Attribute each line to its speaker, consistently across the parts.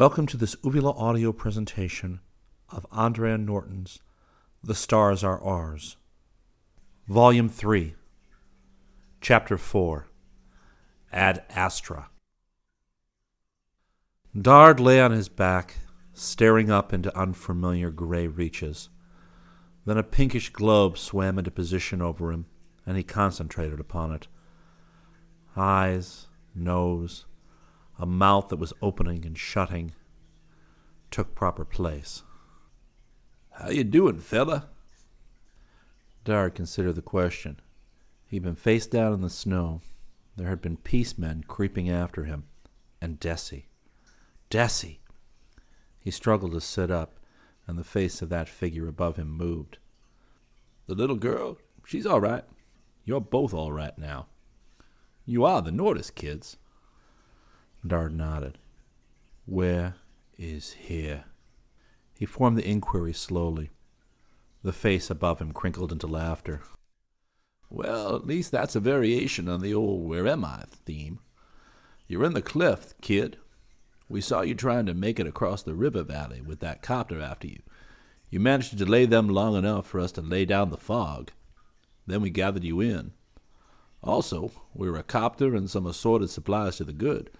Speaker 1: Welcome to this Uvula audio presentation of Andre Norton's The Stars Are Ours, Volume 3, Chapter 4 Ad Astra. Dard lay on his back, staring up into unfamiliar gray reaches. Then a pinkish globe swam into position over him, and he concentrated upon it. Eyes, nose, a mouth that was opening and shutting, took proper place.
Speaker 2: How you doing, fella?
Speaker 1: Dard considered the question. He'd been face down in the snow. There had been peace men creeping after him. And Desi. Desi! He struggled to sit up, and the face of that figure above him moved.
Speaker 2: The little girl, she's all right. You're both all right now. You are the Nordis kids.
Speaker 1: Dard nodded. Where is here? He formed the inquiry slowly. The face above him crinkled into laughter.
Speaker 2: Well, at least that's a variation on the old where am I theme. You're in the cliff, kid. We saw you trying to make it across the river valley with that copter after you. You managed to delay them long enough for us to lay down the fog. Then we gathered you in. Also, we were a copter and some assorted supplies to the good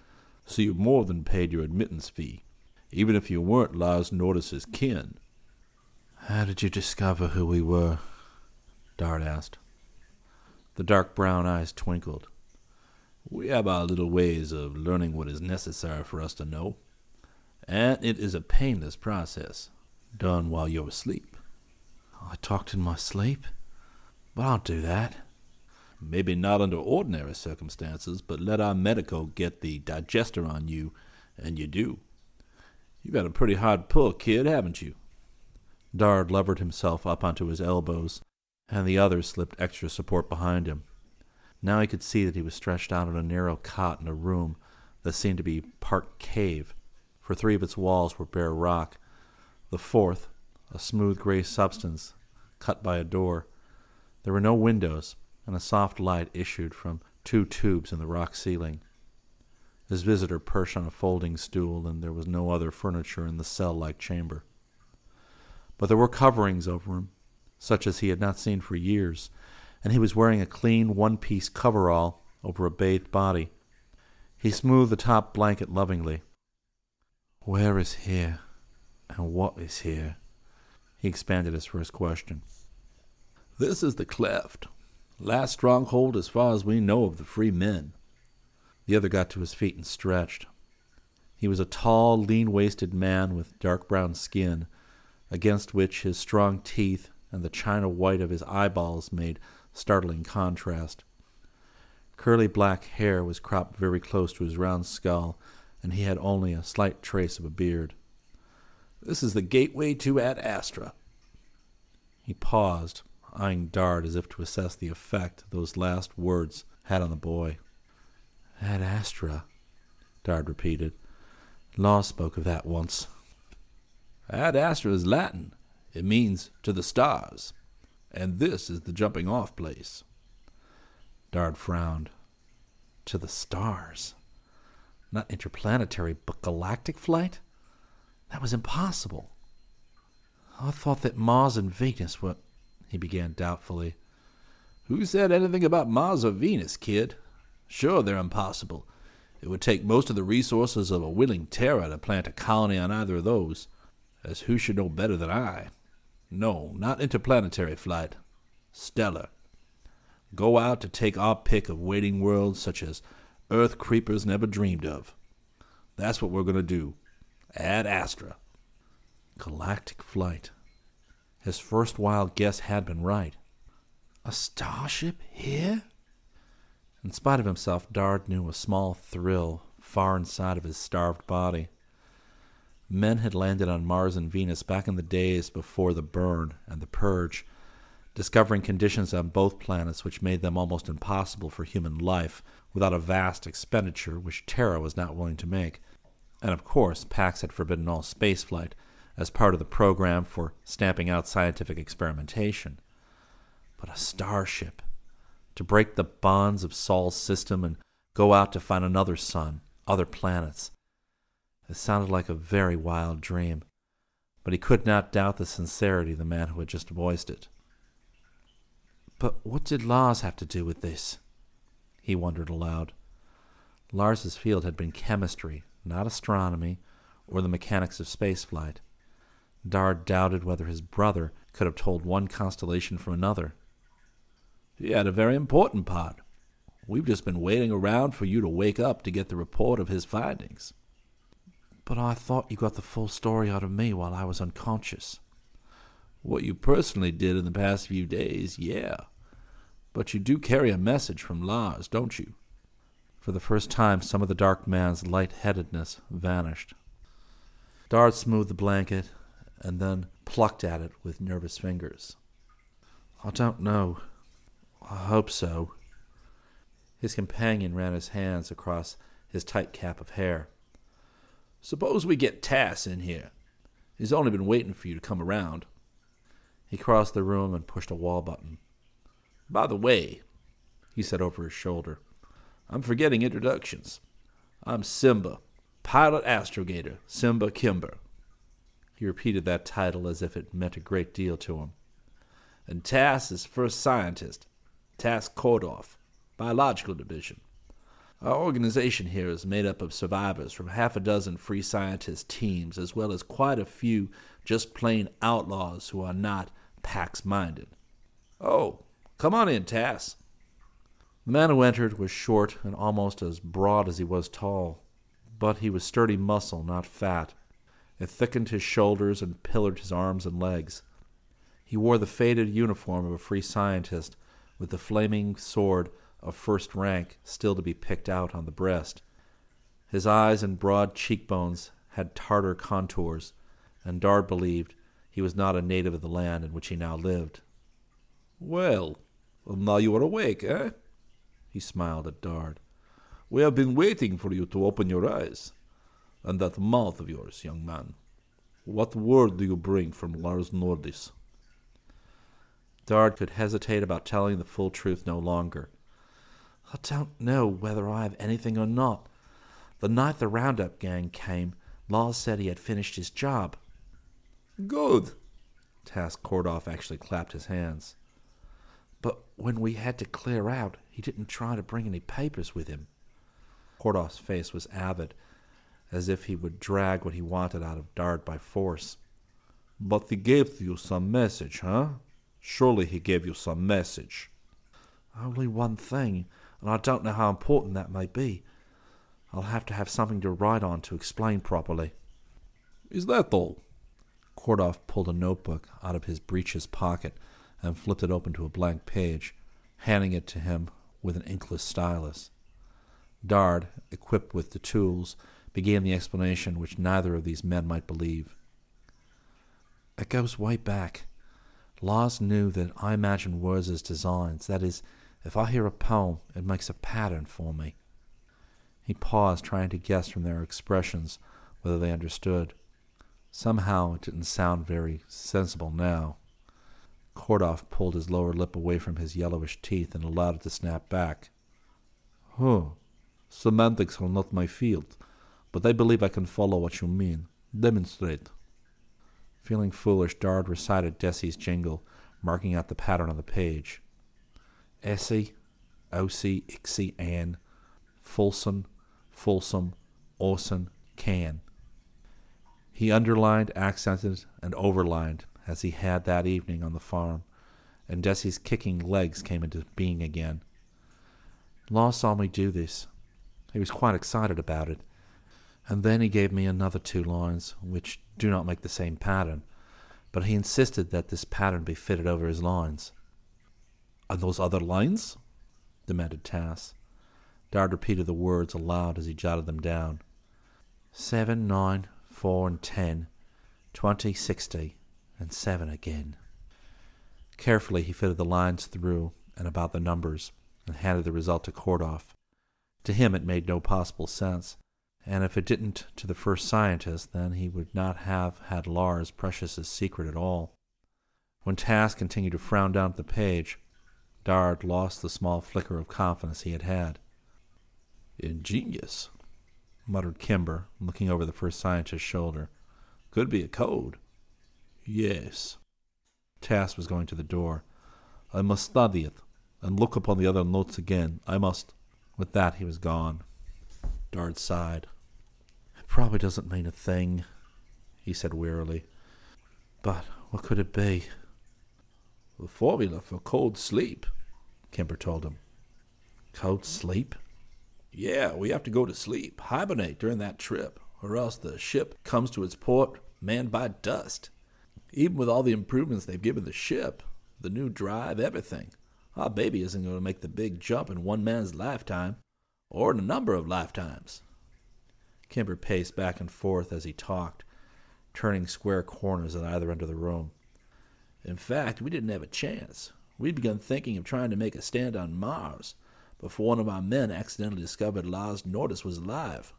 Speaker 2: so you've more than paid your admittance fee, even if you weren't Lars Nordis's kin.
Speaker 1: How did you discover who we were? Dard asked. The dark brown eyes twinkled.
Speaker 2: We have our little ways of learning what is necessary for us to know, and it is a painless process, done while you're asleep.
Speaker 1: I talked in my sleep? But I'll do that.
Speaker 2: Maybe not under ordinary circumstances, but let our medico get the digester on you, and you do. You've had a pretty hard pull, kid, haven't you?
Speaker 1: Dard levered himself up onto his elbows, and the other slipped extra support behind him. Now he could see that he was stretched out on a narrow cot in a room that seemed to be part cave, for three of its walls were bare rock, the fourth a smooth gray substance cut by a door. There were no windows, and a soft light issued from two tubes in the rock ceiling. His visitor perched on a folding stool, and there was no other furniture in the cell like chamber. But there were coverings over him, such as he had not seen for years, and he was wearing a clean one piece coverall over a bathed body. He smoothed the top blanket lovingly. Where is here, and what is here? He expanded his first question.
Speaker 2: This is the cleft, Last stronghold as far as we know of the free men.
Speaker 1: The other got to his feet and stretched. He was a tall, lean waisted man with dark brown skin, against which his strong teeth and the china white of his eyeballs made startling contrast. Curly black hair was cropped very close to his round skull, and he had only a slight trace of a beard.
Speaker 2: This is the gateway to Ad Astra.
Speaker 1: He paused, eyeing Dard as if to assess the effect those last words had on the boy. Ad Astra, Dard repeated. Lars spoke of that once.
Speaker 2: Ad Astra is Latin. It means to the stars. And this is the jumping off place.
Speaker 1: Dard frowned. To the stars. Not interplanetary, but galactic flight? That was impossible. I thought that Mars and Venus were he began doubtfully.
Speaker 2: Who said anything about Mars or Venus, kid? Sure, they're impossible. It would take most of the resources of a willing Terra to plant a colony on either of those, as who should know better than I? No, not interplanetary flight. Stellar. Go out to take our pick of waiting worlds such as Earth creepers never dreamed of. That's what we're going to do. Ad Astra.
Speaker 1: Galactic flight. His first wild guess had been right. A starship here? In spite of himself, Dard knew a small thrill far inside of his starved body. Men had landed on Mars and Venus back in the days before the burn and the purge, discovering conditions on both planets which made them almost impossible for human life without a vast expenditure which Terra was not willing to make. And of course, Pax had forbidden all spaceflight as part of the program for stamping out scientific experimentation. But a starship to break the bonds of Sol's system and go out to find another sun, other planets. It sounded like a very wild dream, but he could not doubt the sincerity of the man who had just voiced it. But what did Lars have to do with this? He wondered aloud. Lars's field had been chemistry, not astronomy or the mechanics of spaceflight. Dard doubted whether his brother could have told one constellation from another.
Speaker 2: He had a very important part. We've just been waiting around for you to wake up to get the report of his findings.
Speaker 1: But I thought you got the full story out of me while I was unconscious.
Speaker 2: What you personally did in the past few days, yeah. But you do carry a message from Lars, don't you?
Speaker 1: For the first time, some of the dark man's light-headedness vanished. Dard smoothed the blanket and then plucked at it with nervous fingers. I don't know. I hope so. His companion ran his hands across his tight cap of hair.
Speaker 2: Suppose we get Tass in here. He's only been waiting for you to come around.
Speaker 1: He crossed the room and pushed a wall button.
Speaker 2: By the way, he said over his shoulder, I'm forgetting introductions. I'm Simba, pilot astrogator, Simba Kimber.
Speaker 1: He repeated that title as if it meant a great deal to him.
Speaker 2: And Tass is first scientist, Tass Kordov, biological division. Our organization here is made up of survivors from half a dozen free scientist teams, as well as quite a few just plain outlaws who are not Pax minded. Oh, come on in, Tass.
Speaker 1: The man who entered was short and almost as broad as he was tall, but he was sturdy muscle, not fat. It thickened his shoulders and pillared his arms and legs. He wore the faded uniform of a free scientist, with the flaming sword of first rank still to be picked out on the breast. His eyes and broad cheekbones had Tartar contours, and Dard believed he was not a native of the land in which he now lived.
Speaker 2: Well, now you are awake, eh? He smiled at Dard. We have been waiting for you to open your eyes. And that mouth of yours, young man. What word do you bring from Lars Nordis?
Speaker 1: Dard could hesitate about telling the full truth no longer. I don't know whether I have anything or not. The night the roundup gang came, Lars said he had finished his job.
Speaker 2: Good.
Speaker 1: Tass Kordov actually clapped his hands. But when we had to clear out, he didn't try to bring any papers with him. Kordov's face was avid, as if he would drag what he wanted out of Dard by force.
Speaker 2: But he gave you some message, huh? Surely he gave you some message.
Speaker 1: Only one thing, and I don't know how important that may be. I'll have to have something to write on to explain properly.
Speaker 2: Is that all?
Speaker 1: Kordov pulled a notebook out of his breeches pocket and flipped it open to a blank page, handing it to him with an inkless stylus. Dard, equipped with the tools, began the explanation which neither of these men might believe. It goes way back. Lars knew that I imagine words as designs. That is, if I hear a poem, it makes a pattern for me. He paused, trying to guess from their expressions whether they understood. Somehow it didn't sound very sensible now. Kordov pulled his lower lip away from his yellowish teeth and allowed it to snap back.
Speaker 2: Huh. Semantics are not my field, but I believe I can follow what you mean. Demonstrate.
Speaker 1: Feeling foolish, Dard recited Desi's jingle, marking out the pattern on the page. Essie, Osie, Ixie, Ann, Fulson, Fulsome, Orson, Can. He underlined, accented, and overlined, as he had that evening on the farm, and Desi's kicking legs came into being again. Lars saw me do this. He was quite excited about it, and then he gave me another two lines, which do not make the same pattern, but he insisted that this pattern be fitted over his lines.
Speaker 2: And those other lines?
Speaker 1: demanded Tass. Dard repeated the words aloud as he jotted them down. Seven, nine, four, and ten, twenty, sixty, and seven again. Carefully he fitted the lines through and about the numbers, and handed the result to Kordov. To him it made no possible sense, and if it didn't to the first scientist, then he would not have had Lars Precious's secret at all. When Tass continued to frown down at the page, Dard lost the small flicker of confidence he had had.
Speaker 2: Ingenious.
Speaker 1: muttered Kimber, looking over the first scientist's shoulder.
Speaker 2: Could be a code. Yes.
Speaker 1: Tass was going to the door. I must study it, and look upon the other notes again. I must. With that, he was gone. Dard sighed. It probably doesn't mean a thing, he said wearily. But what could it be?
Speaker 2: The formula for cold sleep, Kimber told him.
Speaker 1: Cold sleep?
Speaker 2: Yeah, we have to go to sleep, hibernate during that trip, or else the ship comes to its port manned by dust. Even with all the improvements they've given the ship, the new drive, everything, our baby isn't going to make the big jump in one man's lifetime, or in a number of lifetimes.
Speaker 1: Kimber paced back and forth as he talked, turning square corners at either end of the room.
Speaker 2: In fact, we didn't have a chance. We'd begun thinking of trying to make a stand on Mars before one of our men accidentally discovered Lars Nordis was alive.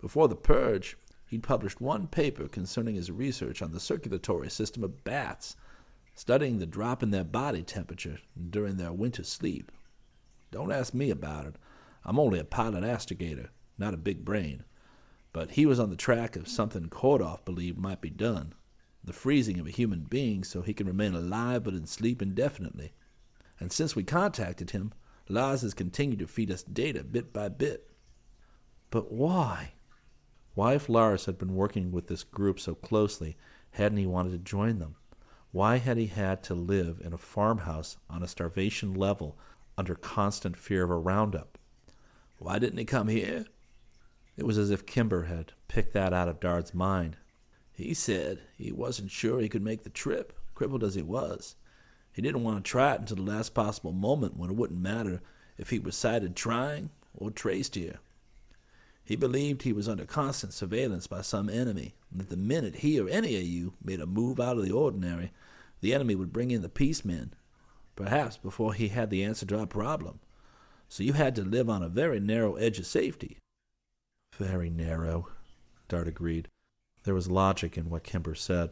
Speaker 2: Before the purge, he'd published one paper concerning his research on the circulatory system of bats, studying the drop in their body temperature during their winter sleep. Don't ask me about it. I'm only a pilot astrogator, not a big brain. But he was on the track of something Kordov believed might be done the freezing of a human being so he can remain alive but in sleep indefinitely. And since we contacted him, Lars has continued to feed us data bit by bit.
Speaker 1: But why? Why, if Lars had been working with this group so closely, hadn't he wanted to join them? Why had he had to live in a farmhouse on a starvation level under constant fear of a roundup?
Speaker 2: Why didn't he come here?
Speaker 1: It was as if Kimber had picked that out of Dard's mind.
Speaker 2: He said he wasn't sure he could make the trip, crippled as he was. He didn't want to try it until the last possible moment when it wouldn't matter if he was sighted trying or traced here. He believed he was under constant surveillance by some enemy, and that the minute he or any of you made a move out of the ordinary, the enemy would bring in the peace men, perhaps before he had the answer to our problem. So you had to live on a very narrow edge of safety.
Speaker 1: Very narrow, Dard agreed. There was logic in what Kimber said.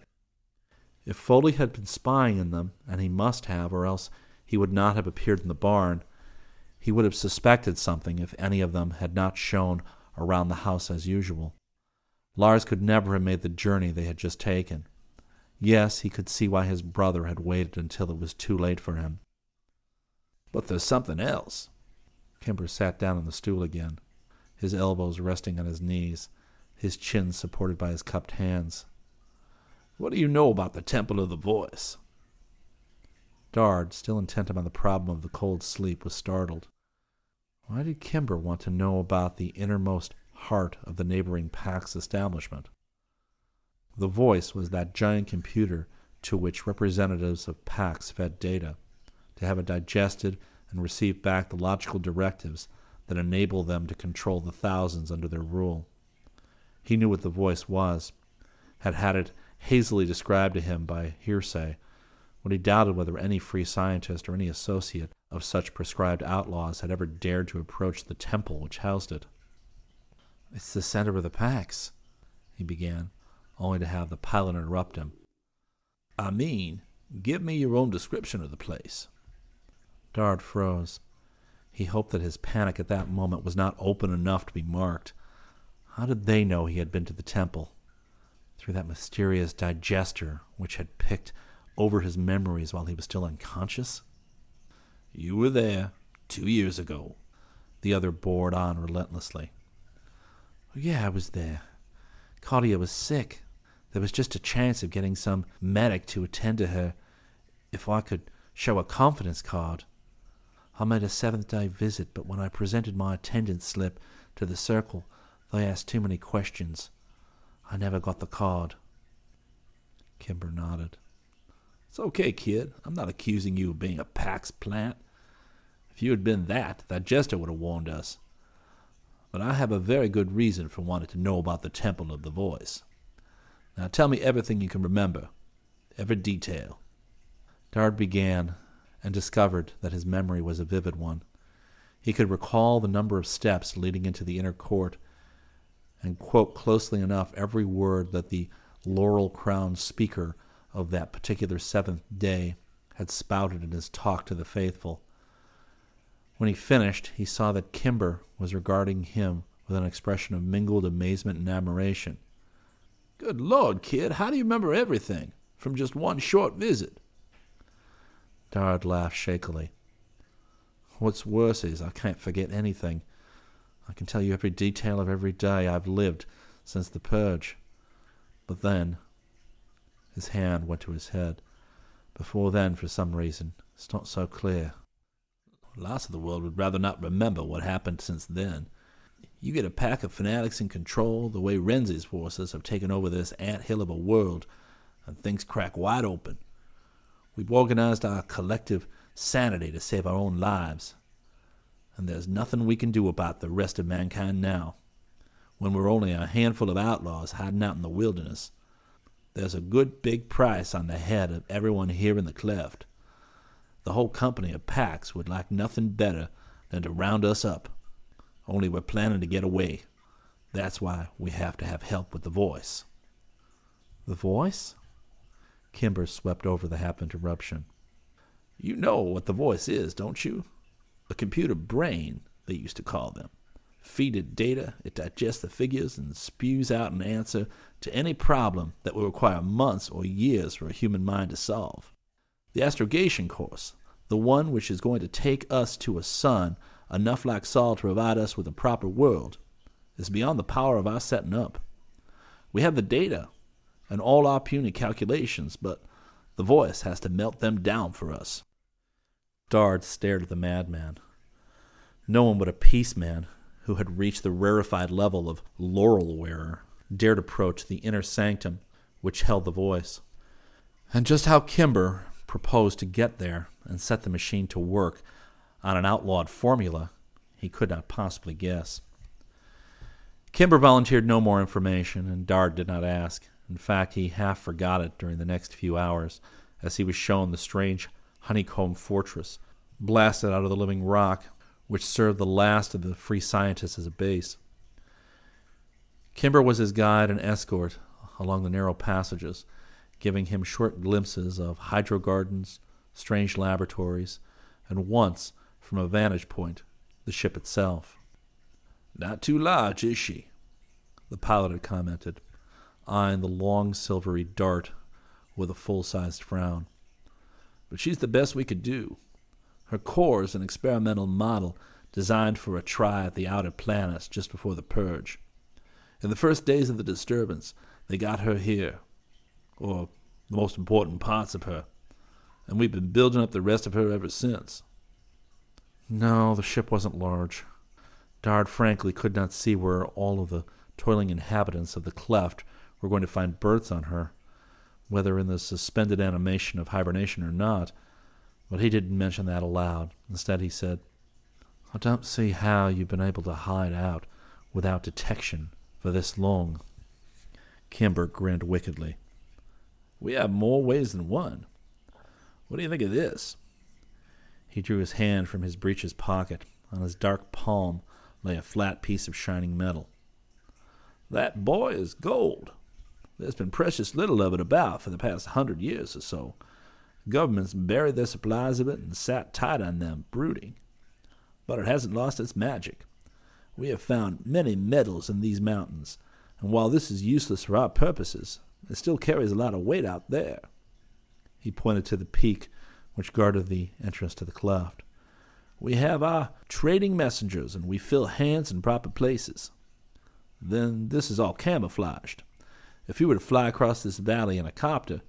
Speaker 1: If Foley had been spying in them, and he must have, or else he would not have appeared in the barn, he would have suspected something if any of them had not shown around the house as usual. Lars could never have made the journey they had just taken. Yes, he could see why his brother had waited until it was too late for him.
Speaker 2: But there's something else.
Speaker 1: Kimber sat down on the stool again, his elbows resting on his knees, his chin supported by his cupped hands.
Speaker 2: What do you know about the Temple of the Voice?
Speaker 1: Dard, still intent upon the problem of the cold sleep, was startled. Why did Kimber want to know about the innermost heart of the neighboring Pax establishment? The voice was that giant computer to which representatives of Pax fed data, to have it digested and receive back the logical directives that enable them to control the thousands under their rule. He knew what the voice was, had had it hazily described to him by hearsay, when he doubted whether any free scientist or any associate of such prescribed outlaws had ever dared to approach the temple which housed it. It's the center of the Pax, he began, only to have the pilot interrupt him.
Speaker 2: I mean, give me your own description of the place.
Speaker 1: Dard froze. He hoped that his panic at that moment was not open enough to be marked. How did they know he had been to the temple? through that mysterious digester which had picked over his memories while he was still unconscious?
Speaker 2: You were there two years ago.
Speaker 1: The other bored on relentlessly. Oh, yeah, I was there. Claudia was sick. There was just a chance of getting some medic to attend to her if I could show a confidence card. I made a seventh day visit, but when I presented my attendance slip to the circle, they asked too many questions. I never got the card. Kimber nodded.
Speaker 2: It's okay, kid. I'm not accusing you of being a Pax plant. If you had been that, that jester would have warned us. But I have a very good reason for wanting to know about the Temple of the Voice. Now tell me everything you can remember, every detail.
Speaker 1: Dard began and discovered that his memory was a vivid one. He could recall the number of steps leading into the inner court and quote closely enough every word that the laurel crowned speaker of that particular seventh day had spouted in his talk to the faithful. When he finished, he saw that Kimber was regarding him with an expression of mingled amazement and admiration.
Speaker 2: Good Lord, kid, how do you remember everything from just one short visit?
Speaker 1: Dodd laughed shakily. What's worse is I can't forget anything. I can tell you every detail of every day I've lived since the purge. But then, his hand went to his head. Before then, for some reason, it's not so clear.
Speaker 2: Lots of the world would rather not remember what happened since then. You get a pack of fanatics in control, the way Renzi's forces have taken over this ant hill of a world, and things crack wide open. We've organized our collective sanity to save our own lives, and there's nothing we can do about the rest of mankind now. When we're only a handful of outlaws hiding out in the wilderness, there's a good big price on the head of everyone here in the cleft. The whole company of Pax would like nothing better than to round us up. Only we're planning to get away. That's why we have to have help with the voice.
Speaker 1: The voice? Kimber swept over the half interruption.
Speaker 2: You know what the voice is, don't you? A computer brain, they used to call them. Feed it data, it digests the figures, and spews out an answer to any problem that will require months or years for a human mind to solve. The astrogation course, the one which is going to take us to a sun enough like Sol to provide us with a proper world, is beyond the power of our setting up. We have the data and all our puny calculations, but the voice has to melt them down for us.
Speaker 1: Dard stared at the madman. No one but a peace man who had reached the rarefied level of laurel wearer dared approach the inner sanctum which held the voice. And just how Kimber proposed to get there and set the machine to work on an outlawed formula he could not possibly guess. Kimber volunteered no more information, and Dard did not ask. In fact, he half forgot it during the next few hours as he was shown the strange honeycomb fortress blasted out of the living rock, which served the last of the free scientists as a base. Kimber was his guide and escort along the narrow passages, giving him short glimpses of hydro gardens, strange laboratories, and once from a vantage point, the ship itself.
Speaker 2: Not too large, is she?
Speaker 1: The pilot had commented, eyeing the long silvery dart with a full sized frown.
Speaker 2: But she's the best we could do. Her core is an experimental model designed for a try at the outer planets just before the purge. In the first days of the disturbance, they got her here, or the most important parts of her, and we've been building up the rest of her ever since.
Speaker 1: No, the ship wasn't large. Dard frankly could not see where all of the toiling inhabitants of the cleft were going to find berths on her, whether in the suspended animation of hibernation or not. But he didn't mention that aloud. Instead, he said, I don't see how you've been able to hide out without detection for this long. Kimber grinned wickedly.
Speaker 2: We have more ways than one. What do you think of this?
Speaker 1: He drew his hand from his breeches pocket. On his dark palm lay a flat piece of shining metal.
Speaker 2: That boy is gold. There's been precious little of it about for the past hundred years or so. Governments buried their supplies of it and sat tight on them, brooding. But it hasn't lost its magic. We have found many metals in these mountains, and while this is useless for our purposes, it still carries a lot of weight out there.
Speaker 1: He pointed to the peak which guarded the entrance to the cleft.
Speaker 2: We have our trading messengers, and we fill hands in proper places. Then this is all camouflaged. If you were to fly across this valley in a copter,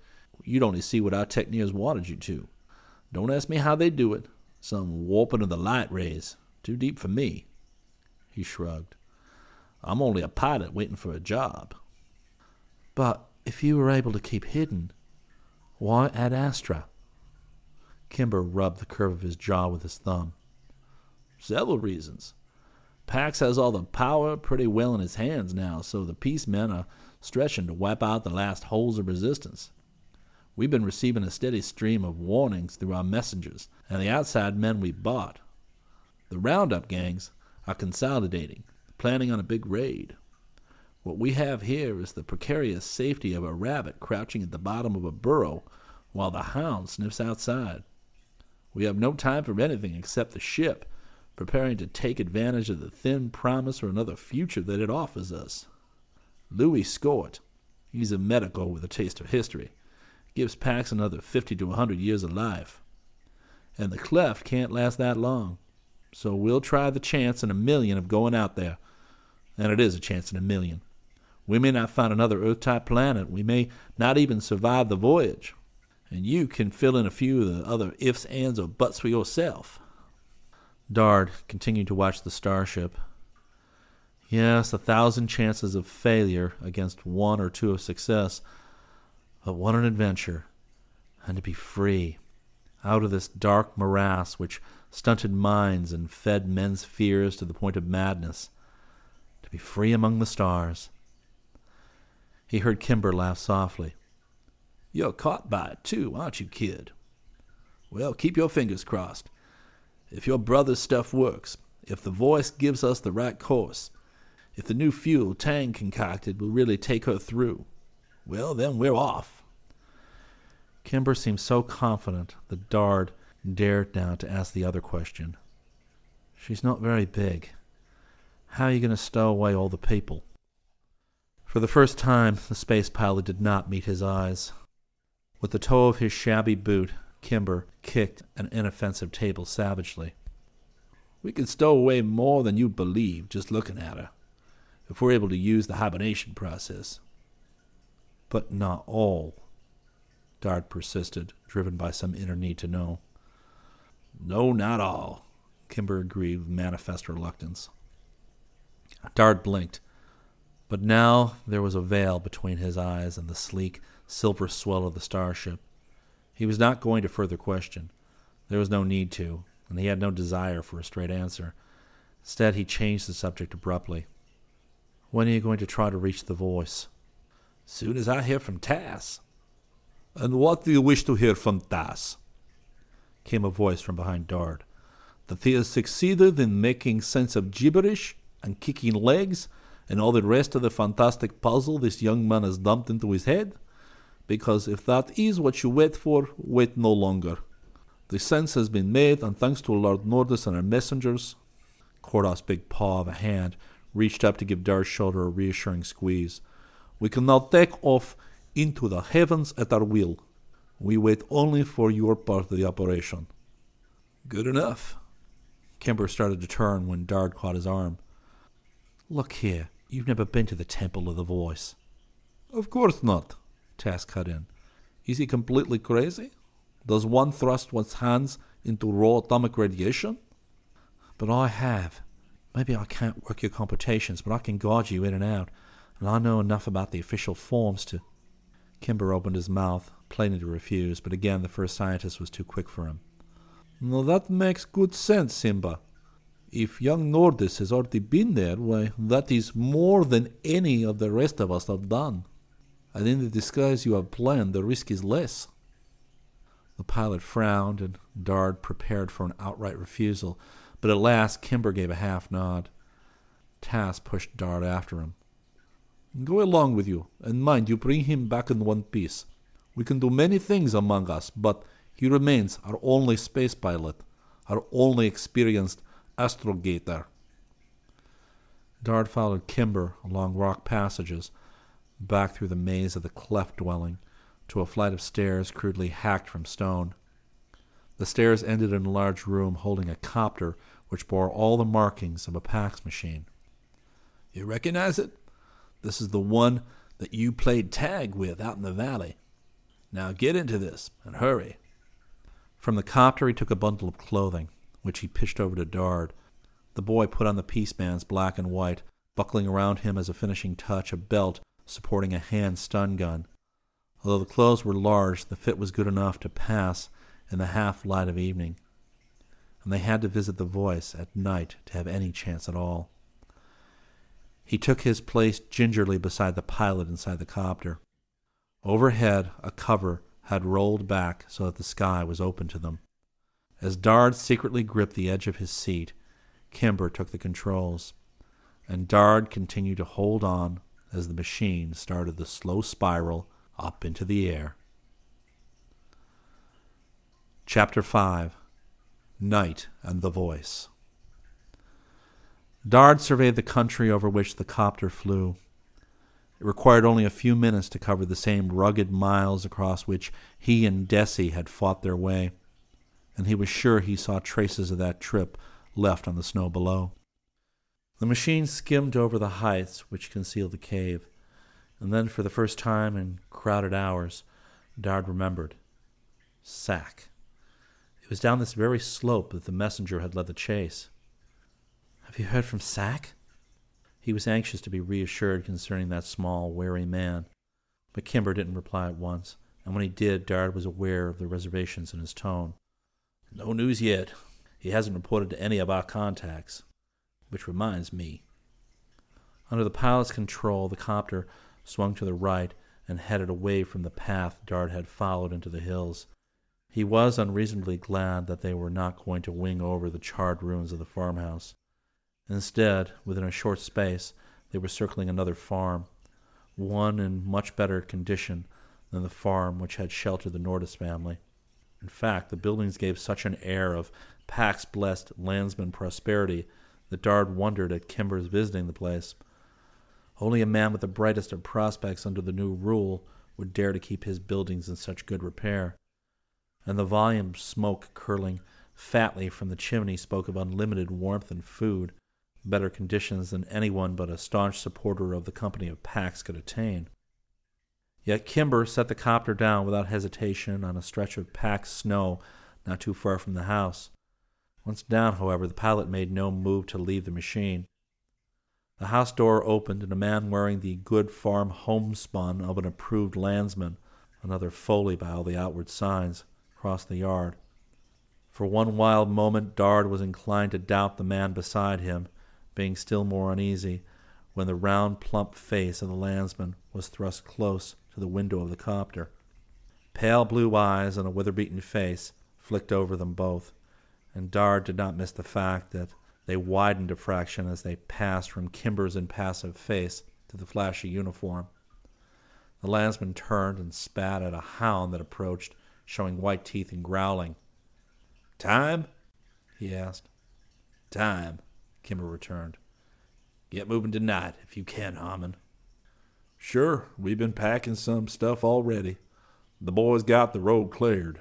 Speaker 2: you'd only see what our techneers wanted you to. Don't ask me how they do it. Some warping of the light rays. Too deep for me. He shrugged. I'm only a pilot waiting for a job.
Speaker 1: But if you were able to keep hidden, why Ad Astra? Kimber rubbed the curve of his jaw with his thumb.
Speaker 2: Several reasons. Pax has all the power pretty well in his hands now, so the peace men are stretching to wipe out the last holes of resistance. We've been receiving a steady stream of warnings through our messengers and the outside men we bought. The roundup gangs are consolidating, planning on a big raid. What we have here is the precarious safety of a rabbit crouching at the bottom of a burrow while the hound sniffs outside. We have no time for anything except the ship, preparing to take advantage of the thin promise for another future that it offers us. Louis Scott, he's a medical with a taste of history, gives Pax another 50 to a 100 years of life. And the cleft can't last that long. So we'll try the chance in a million of going out there. And it is a chance in a million. We may not find another Earth type planet. We may not even survive the voyage. And you can fill in a few of the other ifs, ands, or buts for yourself.
Speaker 1: Dard continued to watch the starship. Yes, a thousand chances of failure against one or two of success. But what an adventure! And to be free, out of this dark morass which stunted minds and fed men's fears to the point of madness. To be free among the stars. He heard Kimber laugh softly.
Speaker 2: You're caught by it, too, aren't you, kid? Well, keep your fingers crossed. If your brother's stuff works, if the voice gives us the right course, if the new fuel Tang concocted will really take her through, well, then we're off.
Speaker 1: Kimber seemed so confident that Dard dared now to ask the other question. She's not very big. How are you going to stow away all the people? For the first time, the space pilot did not meet his eyes. With the toe of his shabby boot, Kimber kicked an inoffensive table savagely.
Speaker 2: We can stow away more than you believe just looking at her, if we're able to use the hibernation process.
Speaker 1: But not all, Dard persisted, driven by some inner need to know.
Speaker 2: No, not all, Kimber agreed with manifest reluctance.
Speaker 1: Dard blinked, but now there was a veil between his eyes and the sleek, silver swell of the starship. He was not going to further question. There was no need to, and he had no desire for a straight answer. Instead, he changed the subject abruptly. When are you going to try to reach the voice?
Speaker 2: Soon as I hear from Tass.
Speaker 3: And what do you wish to hear from Tass?
Speaker 1: came a voice from behind Dard.
Speaker 3: That he has succeeded in making sense of gibberish and kicking legs and all the rest of the fantastic puzzle this young man has dumped into his head? because if that is what you wait for, wait no longer. The sense has been made, and thanks to Lars Nordis and our messengers,
Speaker 1: Kordov's big paw of a hand reached up to give Dard's shoulder a reassuring squeeze.
Speaker 3: We can now take off into the heavens at our will. We wait only for your part of the operation.
Speaker 2: Good enough.
Speaker 1: Kimber started to turn when Dard caught his arm. Look here, you've never been to the Temple of the Voice.
Speaker 3: Of course not. Tass cut in. Is he completely crazy? Does one thrust one's hands into raw atomic radiation?
Speaker 1: But I have. Maybe I can't work your computations, but I can guide you in and out, and I know enough about the official forms to. Kimber opened his mouth, plainly to refuse, but again the first scientist was too quick for him.
Speaker 3: No, that makes good sense, Simba. If young Nordis has already been there, why, that is more than any of the rest of us have done and in the disguise you have planned, the risk is less.
Speaker 1: The pilot frowned, and Dard prepared for an outright refusal, but at last Kimber gave a half nod. Tass pushed Dard after him.
Speaker 3: Go along with you, and mind you bring him back in one piece. We can do many things among us, but he remains our only space pilot, our only experienced astrogator.
Speaker 1: Dard followed Kimber along rock passages back through the maze of the cleft dwelling to a flight of stairs crudely hacked from stone. The stairs ended in a large room holding a copter which bore all the markings of a Pax machine.
Speaker 2: You recognize it? This is the one that you played tag with out in the valley. Now get into this and hurry.
Speaker 1: From the copter he took a bundle of clothing, which he pitched over to Dard. The boy put on the peace man's black and white, buckling around him as a finishing touch a belt supporting a hand stun gun. Although the clothes were large, the fit was good enough to pass in the half light of evening, and they had to visit the voice at night to have any chance at all. He took his place gingerly beside the pilot inside the copter. Overhead, a cover had rolled back so that the sky was open to them. As Dard secretly gripped the edge of his seat, Kimber took the controls, and Dard continued to hold on as the machine started the slow spiral up into the air. Chapter 5 Night and the Voice Dard surveyed the country over which the copter flew. It required only a few minutes to cover the same rugged miles across which he and Desi had fought their way, and he was sure he saw traces of that trip left on the snow below. The machine skimmed over the heights which concealed the cave, and then for the first time in crowded hours, Dard remembered. Sack. It was down this very slope that the messenger had led the chase. Have you heard from Sack? He was anxious to be reassured concerning that small, wary man, but Kimber didn't reply at once, and when he did, Dard was aware of the reservations in his tone.
Speaker 2: No news yet. He hasn't reported to any of our contacts. Which reminds me.
Speaker 1: Under the pilot's control, the copter swung to the right and headed away from the path Dard had followed into the hills. He was unreasonably glad that they were not going to wing over the charred ruins of the farmhouse. Instead, within a short space, they were circling another farm, one in much better condition than the farm which had sheltered the Nordis family. In fact, the buildings gave such an air of Pax blessed landsman prosperity that Dard wondered at Kimber's visiting the place. Only a man with the brightest of prospects under the new rule would dare to keep his buildings in such good repair. And the volume of smoke curling fatly from the chimney spoke of unlimited warmth and food, better conditions than anyone but a staunch supporter of the company of Pax could attain. Yet Kimber set the copter down without hesitation on a stretch of packed snow not too far from the house. Once down, however, the pilot made no move to leave the machine. The house door opened, and a man wearing the good farm homespun of an approved landsman, another Foley by all the outward signs, crossed the yard. For one wild moment, Dard was inclined to doubt the man beside him, being still more uneasy when the round, plump face of the landsman was thrust close to the window of the copter. Pale blue eyes and a weather-beaten face flicked over them both, and Dard did not miss the fact that they widened a fraction as they passed from Kimber's impassive face to the flashy uniform. The landsman turned and spat at a hound that approached, showing white teeth and growling.
Speaker 2: Time?
Speaker 1: he asked.
Speaker 2: Time,
Speaker 1: Kimber returned.
Speaker 2: Get moving tonight, if you can, Harmon.
Speaker 3: Sure, we've been packing some stuff already. The boys got the road cleared.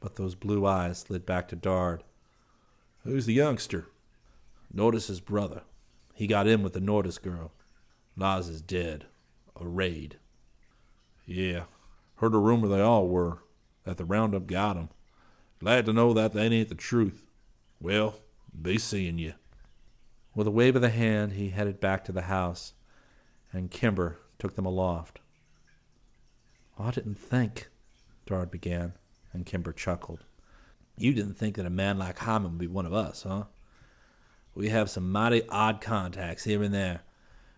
Speaker 1: But those blue eyes slid back to Dard.
Speaker 3: Who's the youngster?
Speaker 2: Nordis's brother. He got in with the Nordis girl. Lars is dead. A raid.
Speaker 3: Yeah, heard a rumor they all were, that the roundup got 'em. Glad to know that that ain't the truth. Well, be seeing you.
Speaker 1: With a wave of the hand, he headed back to the house, and Kimber took them aloft. I didn't think, Dard began, and Kimber chuckled.
Speaker 2: You didn't think that a man like Harmon would be one of us, huh? We have some mighty odd contacts here and there.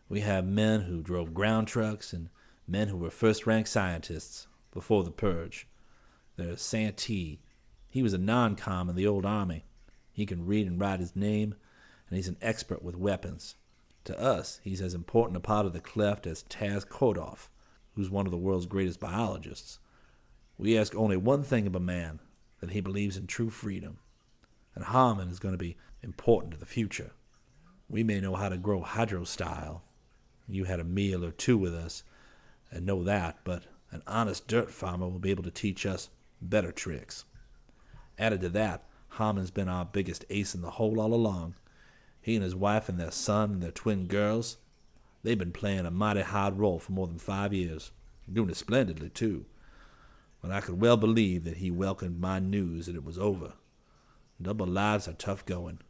Speaker 2: We have men who drove ground trucks and men who were first rank scientists before the purge. There's Santee. He was a non com in the old army. He can read and write his name, and he's an expert with weapons. To us, he's as important a part of the cleft as Tass Kordov, who's one of the world's greatest biologists. We ask only one thing of a man that he believes in true freedom. And Harmon is going to be important to the future. We may know how to grow hydro style. You had a meal or two with us and know that, but an honest dirt farmer will be able to teach us better tricks. Added to that, Harmon's been our biggest ace in the hole all along. He and his wife and their son and their twin girls, they've been playing a mighty hard role for more than five years, doing it splendidly, too. But I could well believe that he welcomed my news that it was over. Double lives are tough going.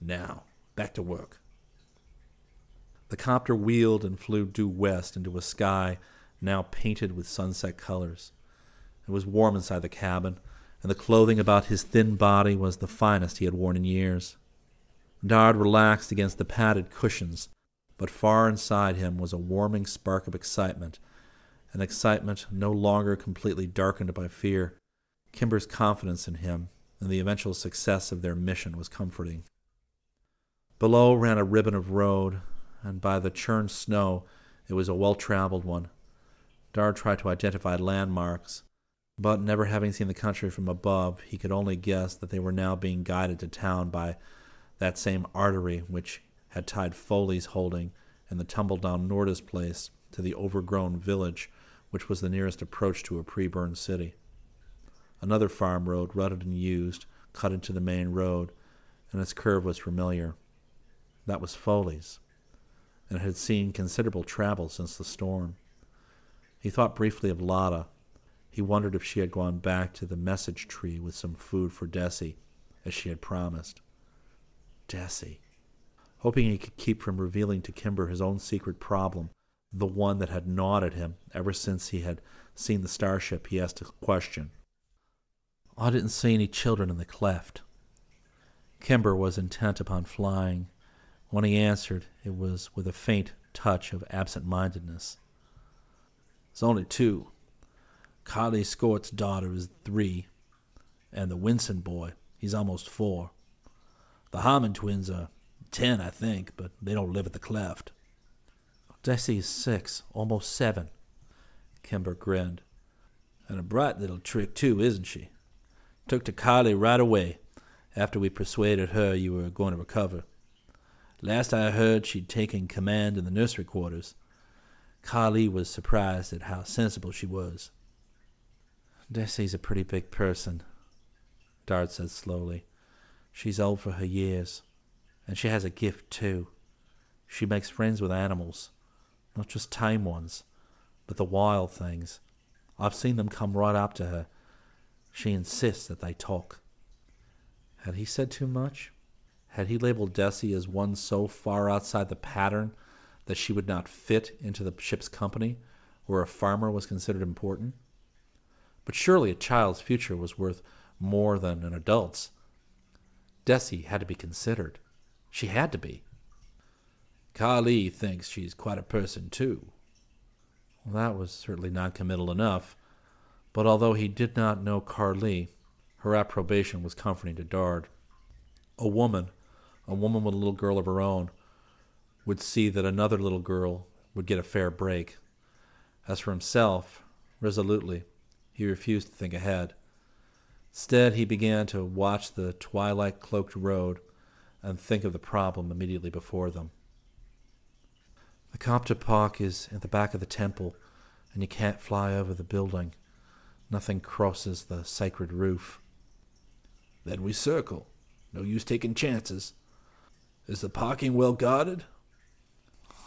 Speaker 2: Now, back to work.
Speaker 1: The copter wheeled and flew due west into a sky now painted with sunset colors. It was warm inside the cabin, and the clothing about his thin body was the finest he had worn in years. Dard relaxed against the padded cushions, but far inside him was a warming spark of excitement, an excitement no longer completely darkened by fear. Kimber's confidence in him and the eventual success of their mission was comforting. Below ran a ribbon of road, and by the churned snow it was a well traveled one. Dard tried to identify landmarks, but never having seen the country from above, he could only guess that they were now being guided to town by that same artery which had tied Foley's holding and the tumble down Nordis place to the overgrown village which was the nearest approach to a pre burned city. Another farm road, rutted and used, cut into the main road, and its curve was familiar. That was Foley's, and it had seen considerable travel since the storm. He thought briefly of Lotta. He wondered if she had gone back to the message tree with some food for Desi, as she had promised. Desi. Hoping he could keep from revealing to Kimber his own secret problem, the one that had gnawed at him ever since he had seen the starship, he asked a question. I didn't see any children in the cleft. Kimber was intent upon flying. When he answered, it was with a faint touch of absent mindedness. It's only two. Carly Scort's daughter is three, and the Winson boy, he's almost four. The Harmon twins are ten, I think, but they don't live at the cleft. Desi is six, almost seven. Kimber grinned. And a bright little trick, too, isn't she? Took to Carly right away, after we persuaded her you were going to recover. Last I heard, she'd taken command in the nursery quarters. Carly was surprised at how sensible she was. Desi's a pretty big person, Dard said slowly. She's old for her years, and she has a gift, too. She makes friends with animals not just tame ones, but the wild things. I've seen them come right up to her. She insists that they talk. Had he said too much? Had he labeled Desi as one so far outside the pattern that she would not fit into the ship's company, where a farmer was considered important? But surely a child's future was worth more than an adult's. Desi had to be considered. She had to be. Carly thinks she's quite a person, too. Well, that was certainly non committal enough, but although he did not know Carly, her approbation was comforting to Dard. A woman, a woman with a little girl of her own, would see that another little girl would get a fair break. As for himself, resolutely, he refused to think ahead. Instead, he began to watch the twilight cloaked road and think of the problem immediately before them. The copter park is at the back of the temple, and you can't fly over the building. Nothing crosses the sacred roof.
Speaker 2: Then we circle. No use taking chances. Is the parking well guarded?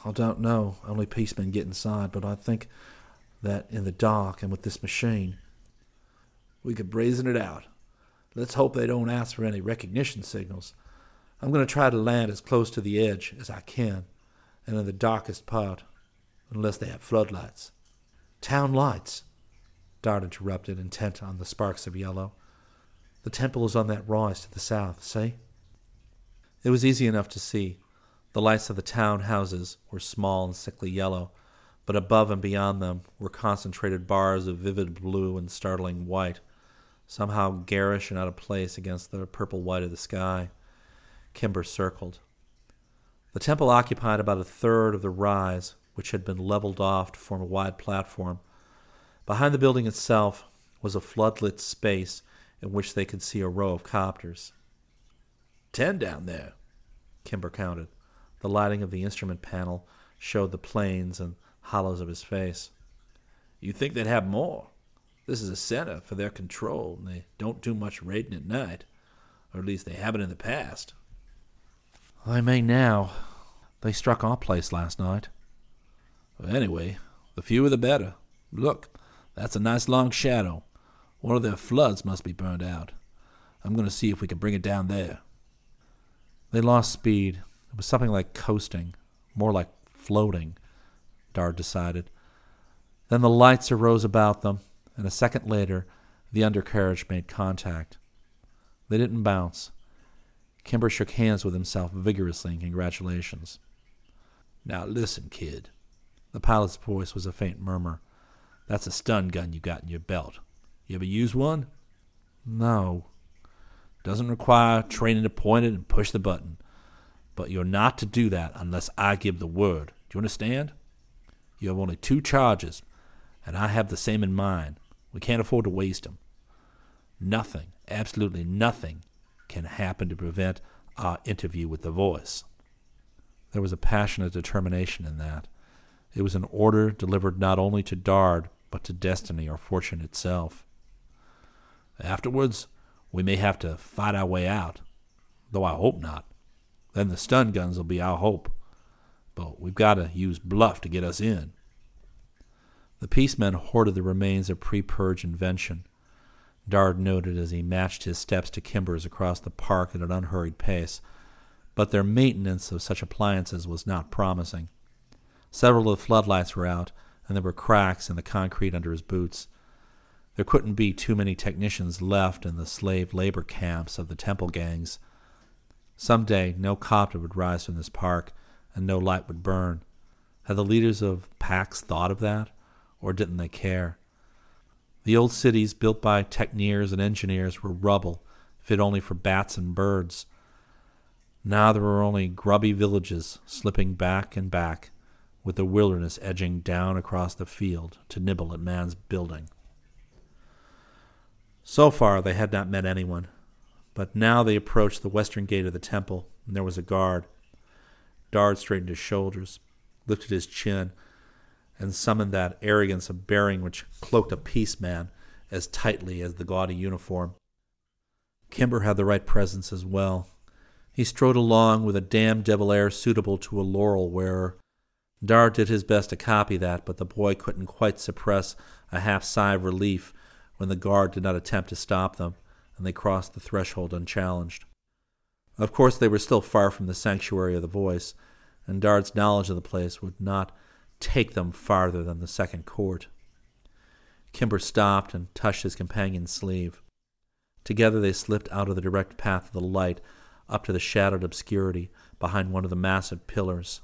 Speaker 1: I don't know. Only policemen get inside, but I think that in the dark and with this machine.
Speaker 2: We could brazen it out. Let's hope they don't ask for any recognition signals.
Speaker 1: I'm going to try to land as close to the edge as I can and in the darkest part, unless they have floodlights. Town lights, Dard interrupted, intent on the sparks of yellow. The temple is on that rise to the south, see? It was easy enough to see. The lights of the town houses were small and sickly yellow, but above and beyond them were concentrated bars of vivid blue and startling white, somehow garish and out of place against the purple white of the sky. Kimber circled. The temple occupied about a third of the rise, which had been leveled off to form a wide platform. Behind the building itself was a floodlit space in which they could see a row of copters.
Speaker 2: Ten down there,
Speaker 1: Kimber counted. The lighting of the instrument panel showed the planes and hollows of his face.
Speaker 2: You think they'd have more? This is a center for their control, and they don't do much raiding at night. Or at least they haven't in the past.
Speaker 1: They may now. They struck our place last night.
Speaker 2: Well, anyway, the fewer the better. Look, that's a nice long shadow. One of their floods must be burned out. I'm going to see if we can bring it down there.
Speaker 1: They lost speed. It was something like coasting, more like floating, Dard decided. Then the lights arose about them, and a second later, the undercarriage made contact. They didn't bounce. Kimber shook hands with himself vigorously in congratulations.
Speaker 2: Now listen, kid.
Speaker 1: The pilot's voice was a faint murmur.
Speaker 2: That's a stun gun you got in your belt. You ever use one?
Speaker 1: No.
Speaker 2: Doesn't require training to point it and push the button. But you're not to do that unless I give the word. Do you understand? You have only two charges, and I have the same in mind. We can't afford to waste them. Nothing, absolutely nothing, can happen to prevent
Speaker 3: our interview with the voice.
Speaker 1: There was a passionate determination in that. It was an order delivered not only to Dard, but to destiny or fortune itself.
Speaker 3: Afterwards, we may have to fight our way out, though I hope not. Then the stun guns will be our hope. But we've got to use bluff to get us in.
Speaker 1: The peacemen hoarded the remains of pre purge invention. Dard noted as he matched his steps to Kimber's across the park at an unhurried pace, but their maintenance of such appliances was not promising. Several of the floodlights were out, and there were cracks in the concrete under his boots. There couldn't be too many technicians left in the slave labor camps of the temple gangs. Some day, no copter would rise from this park, and no light would burn. Had the leaders of Pax thought of that, or didn't they care? The old cities built by techneers and engineers were rubble, fit only for bats and birds. Now there were only grubby villages slipping back and back, with the wilderness edging down across the field to nibble at man's building. So far they had not met anyone, but now they approached the western gate of the temple, and there was a guard. Dard straightened his shoulders, lifted his chin, and summoned that arrogance of bearing which cloaked a peace man as tightly as the gaudy uniform. Kimber had the right presence as well. He strode along with a damned devil air suitable to a laurel wearer. Dard did his best to copy that, but the boy couldn't quite suppress a half sigh of relief when the guard did not attempt to stop them, and they crossed the threshold unchallenged. Of course, they were still far from the sanctuary of the voice, and Dard's knowledge of the place would not take them farther than the second court. Kimber stopped and touched his companion's sleeve. Together they slipped out of the direct path of the light up to the shadowed obscurity behind one of the massive pillars.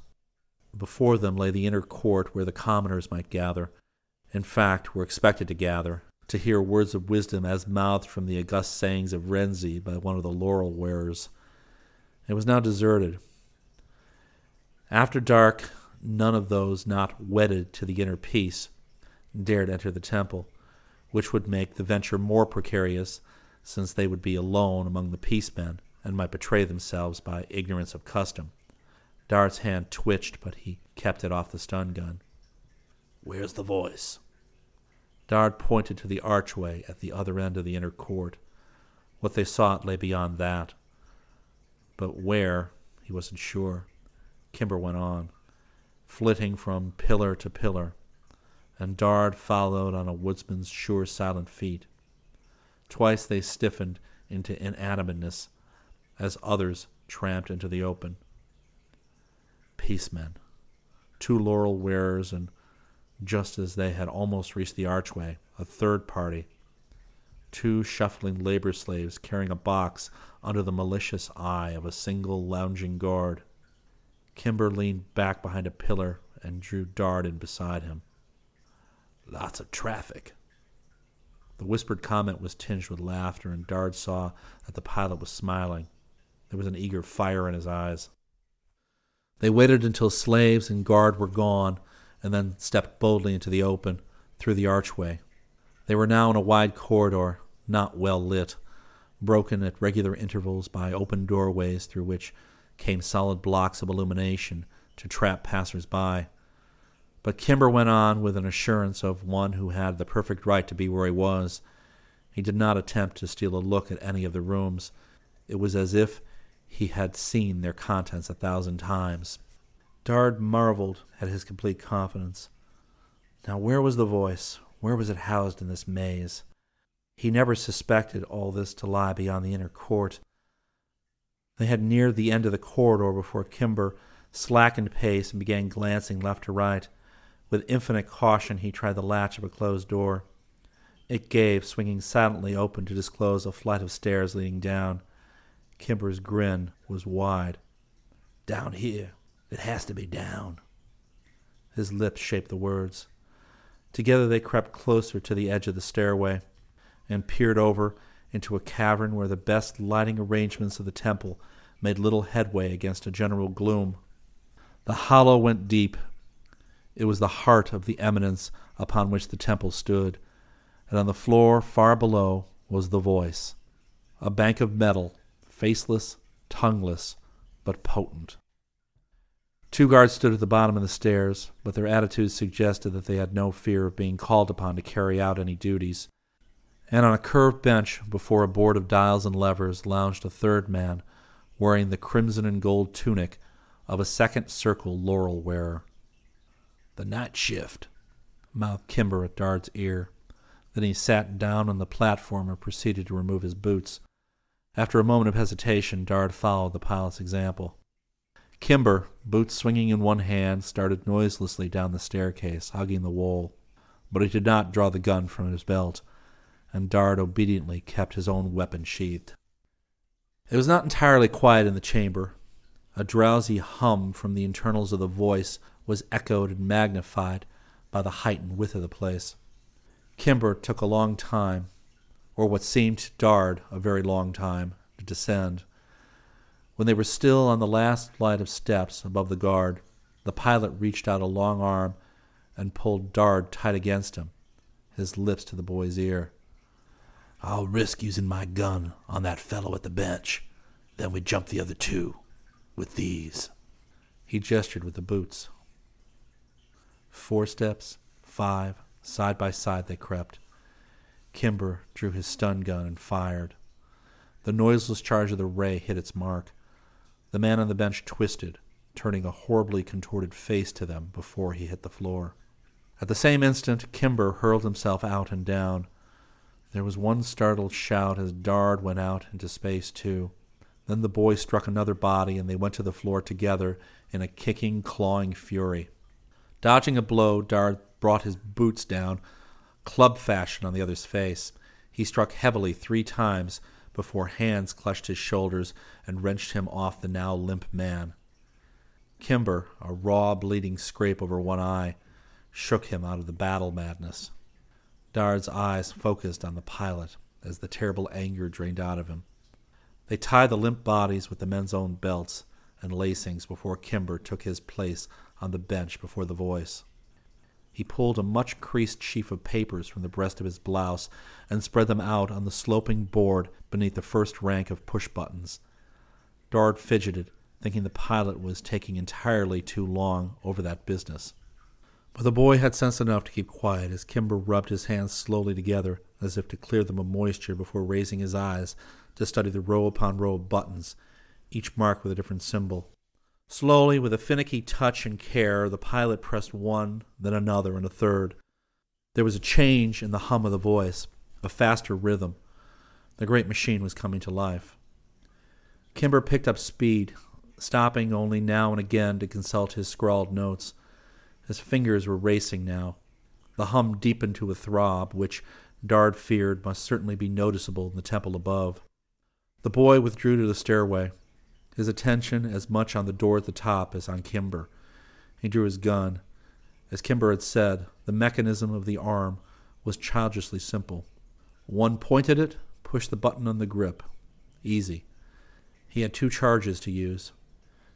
Speaker 1: Before them lay the inner court where the commoners might gather, in fact, were expected to gather, to hear words of wisdom as mouthed from the august sayings of Renzi by one of the laurel wearers. It was now deserted. After dark, none of those not wedded to the inner peace dared enter the temple, which would make the venture more precarious, since they would be alone among the peacemen and might betray themselves by ignorance of custom. Dard's hand twitched, but he kept it off the stun gun.
Speaker 3: Where's the voice?
Speaker 1: Dard pointed to the archway at the other end of the inner court. What they sought lay beyond that. But where, he wasn't sure. Kimber went on flitting from pillar to pillar, and Dard followed on a woodsman's sure silent feet. Twice they stiffened into inanimateness as others tramped into the open. Peacemen, two laurel wearers, and just as they had almost reached the archway, a third party, two shuffling labor slaves carrying a box under the malicious eye of a single lounging guard. Kimber leaned back behind a pillar and drew Dard in beside him.
Speaker 3: Lots of traffic.
Speaker 1: The whispered comment was tinged with laughter, and Dard saw that the pilot was smiling. There was an eager fire in his eyes. They waited until slaves and guard were gone, and then stepped boldly into the open, through the archway. They were now in a wide corridor, not well lit, broken at regular intervals by open doorways through which came solid blocks of illumination to trap passers-by. But Kimber went on with an assurance of one who had the perfect right to be where he was. He did not attempt to steal a look at any of the rooms. It was as if he had seen their contents a thousand times. Dard marveled at his complete confidence. Now, where was the voice? Where was it housed in this maze? He never suspected all this to lie beyond the inner court. They had neared the end of the corridor before Kimber slackened pace and began glancing left to right. With infinite caution, he tried the latch of a closed door. It gave, swinging silently open to disclose a flight of stairs leading down. Kimber's grin was wide.
Speaker 3: Down here. It has to be down.
Speaker 1: His lips shaped the words. Together they crept closer to the edge of the stairway and peered over into a cavern where the best lighting arrangements of the temple made little headway against a general gloom. The hollow went deep. It was the heart of the eminence upon which the temple stood, and on the floor far below was the voice, a bank of metal, faceless tongueless but potent. Two guards stood at the bottom of the stairs, but their attitudes suggested that they had no fear of being called upon to carry out any duties. And on a curved bench before a board of dials and levers lounged a third man, wearing the crimson and gold tunic of a second circle laurel wearer.
Speaker 2: The night shift,
Speaker 1: mouthed Kimber at Dard's ear. Then he sat down on the platform and proceeded to remove his boots. After a moment of hesitation, Dard followed the pilot's example. Kimber, boots swinging in one hand, started noiselessly down the staircase, hugging the wall. But he did not draw the gun from his belt, and Dard obediently kept his own weapon sheathed. It was not entirely quiet in the chamber. A drowsy hum from the internals of the voice was echoed and magnified by the heightened width of the place. Kimber took a long time, or what seemed to Dard a very long time, to descend. When they were still on the last flight of steps above the guard, the pilot reached out a long arm and pulled Dard tight against him, his lips to the boy's ear.
Speaker 2: I'll risk using my gun on that fellow at the bench. Then we jump the other two with these.
Speaker 1: He gestured with the boots. Four steps, five, side by side they crept. Kimber drew his stun gun and fired. The noiseless charge of the ray hit its mark. The man on the bench twisted, turning a horribly contorted face to them before he hit the floor. At the same instant, Kimber hurled himself out and down. There was one startled shout as Dard went out into space, too. Then the boy struck another body, and they went to the floor together in a kicking, clawing fury. Dodging a blow, Dard brought his boots down, club fashion, on the other's face. He struck heavily three times, before hands clutched his shoulders and wrenched him off the now limp man. Kimber, a raw, bleeding scrape over one eye, shook him out of the battle madness. Dard's eyes focused on the pilot as the terrible anger drained out of him. They tied the limp bodies with the men's own belts and lacings before Kimber took his place on the bench before the voice. He pulled a much creased sheaf of papers from the breast of his blouse and spread them out on the sloping board beneath the first rank of push buttons. Dard fidgeted, thinking the pilot was taking entirely too long over that business. But the boy had sense enough to keep quiet as Kimber rubbed his hands slowly together as if to clear them of moisture before raising his eyes to study the row upon row of buttons, each marked with a different symbol. Slowly, with a finicky touch and care, the pilot pressed one, then another, and a third. There was a change in the hum of the voice, a faster rhythm. The great machine was coming to life. Kimber picked up speed, stopping only now and again to consult his scrawled notes. His fingers were racing now. The hum deepened to a throb, which Dard feared must certainly be noticeable in the temple above. The boy withdrew to the stairway his attention as much on the door at the top as on Kimber. He drew his gun. As Kimber had said, the mechanism of the arm was childishly simple. One pointed it, pushed the button on the grip. Easy. He had two charges to use.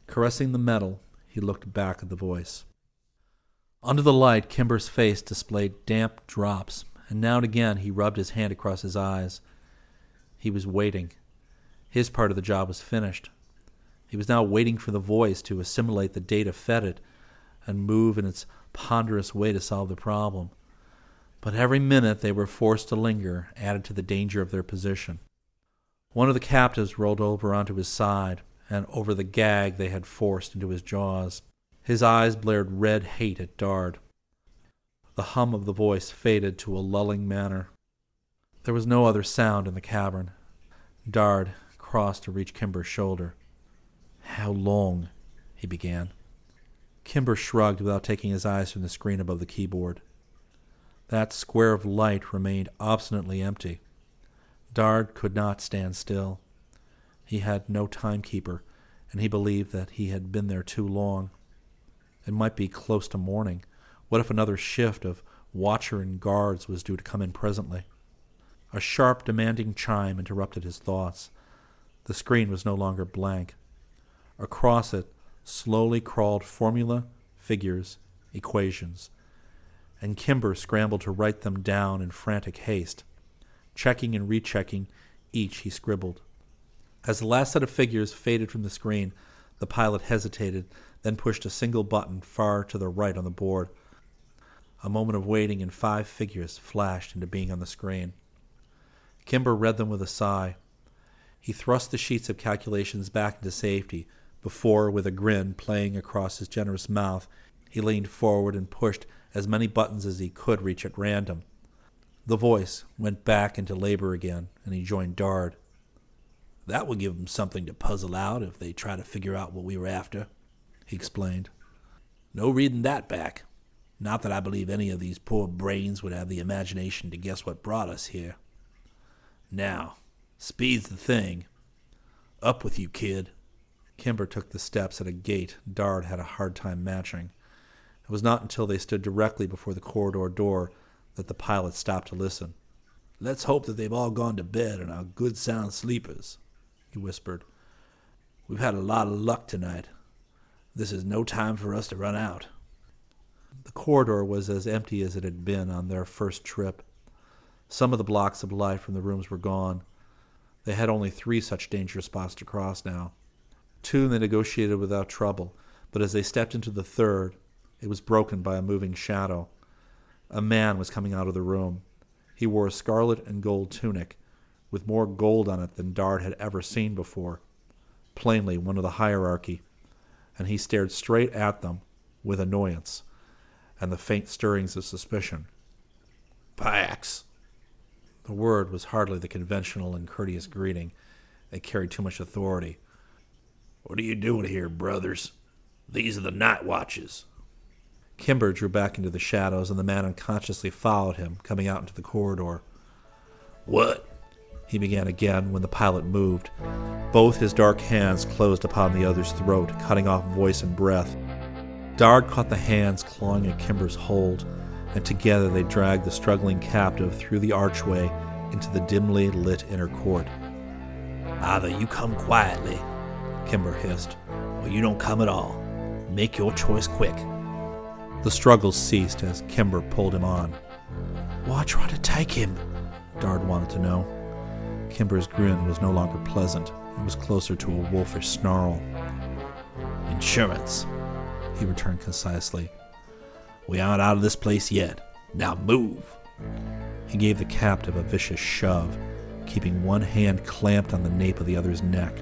Speaker 1: Caressing the metal, he looked back at the voice. Under the light, Kimber's face displayed damp drops, and now and again he rubbed his hand across his eyes. He was waiting. His part of the job was finished. He was now waiting for the voice to assimilate the data fed it and move in its ponderous way to solve the problem. But every minute they were forced to linger added to the danger of their position. One of the captives rolled over onto his side and over the gag they had forced into his jaws. His eyes blared red hate at Dard. The hum of the voice faded to a lulling manner. There was no other sound in the cavern. Dard crossed to reach Kimber's shoulder. How long? he began. Kimber shrugged without taking his eyes from the screen above the keyboard. That square of light remained obstinately empty. Dard could not stand still. He had no timekeeper, and he believed that he had been there too long. It might be close to morning. What if another shift of watcher and guards was due to come in presently? A sharp, demanding chime interrupted his thoughts. The screen was no longer blank. Across it slowly crawled formula, figures, equations, and Kimber scrambled to write them down in frantic haste. Checking and rechecking each he scribbled. As the last set of figures faded from the screen, the pilot hesitated, then pushed a single button far to the right on the board. A moment of waiting, and five figures flashed into being on the screen. Kimber read them with a sigh. He thrust the sheets of calculations back into safety before, with a grin playing across his generous mouth, he leaned forward and pushed as many buttons as he could reach at random. The voice went back into labor again, and he joined Dard.
Speaker 2: That will give them something to puzzle out if they try to figure out what we were after, he explained. No reading that back. Not that I believe any of these poor brains would have the imagination to guess what brought us here. Now, speed's the thing. Up with you, kid.
Speaker 1: Kimber took the steps at a gait Dard had a hard time matching. It was not until they stood directly before the corridor door that the pilot stopped to listen.
Speaker 2: Let's hope that they've all gone to bed and are good sound sleepers, he whispered. We've had a lot of luck tonight. This is no time for us to run out.
Speaker 1: The corridor was as empty as it had been on their first trip. Some of the blocks of light from the rooms were gone. They had only three such dangerous spots to cross now. Two they negotiated without trouble, but as they stepped into the third, it was broken by a moving shadow. A man was coming out of the room. He wore a scarlet and gold tunic, with more gold on it than Dard had ever seen before. Plainly one of the hierarchy, and he stared straight at them with annoyance and the faint stirrings of suspicion.
Speaker 2: Pax!
Speaker 1: The word was hardly the conventional and courteous greeting. It carried too much authority.
Speaker 2: What are you doing here, brothers? These are the night watches.
Speaker 1: Kimber drew back into the shadows, and the man unconsciously followed him, coming out into the corridor.
Speaker 2: What?
Speaker 1: He began again when the pilot moved. Both his dark hands closed upon the other's throat, cutting off voice and breath. Dard caught the hands clawing at Kimber's hold, and together they dragged the struggling captive through the archway into the dimly lit inner court.
Speaker 2: Either you come quietly, Kimber hissed, or you don't come at all. Make your choice quick.
Speaker 1: The struggles ceased as Kimber pulled him on.
Speaker 2: Why try to take him?
Speaker 1: Dard wanted to know. Kimber's grin was no longer pleasant. It was closer to a wolfish snarl.
Speaker 2: Insurance, he returned concisely. We aren't out of this place yet. Now move.
Speaker 1: He gave the captive a vicious shove, keeping one hand clamped on the nape of the other's neck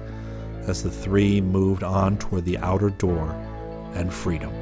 Speaker 1: as the three moved on toward the outer door and freedom.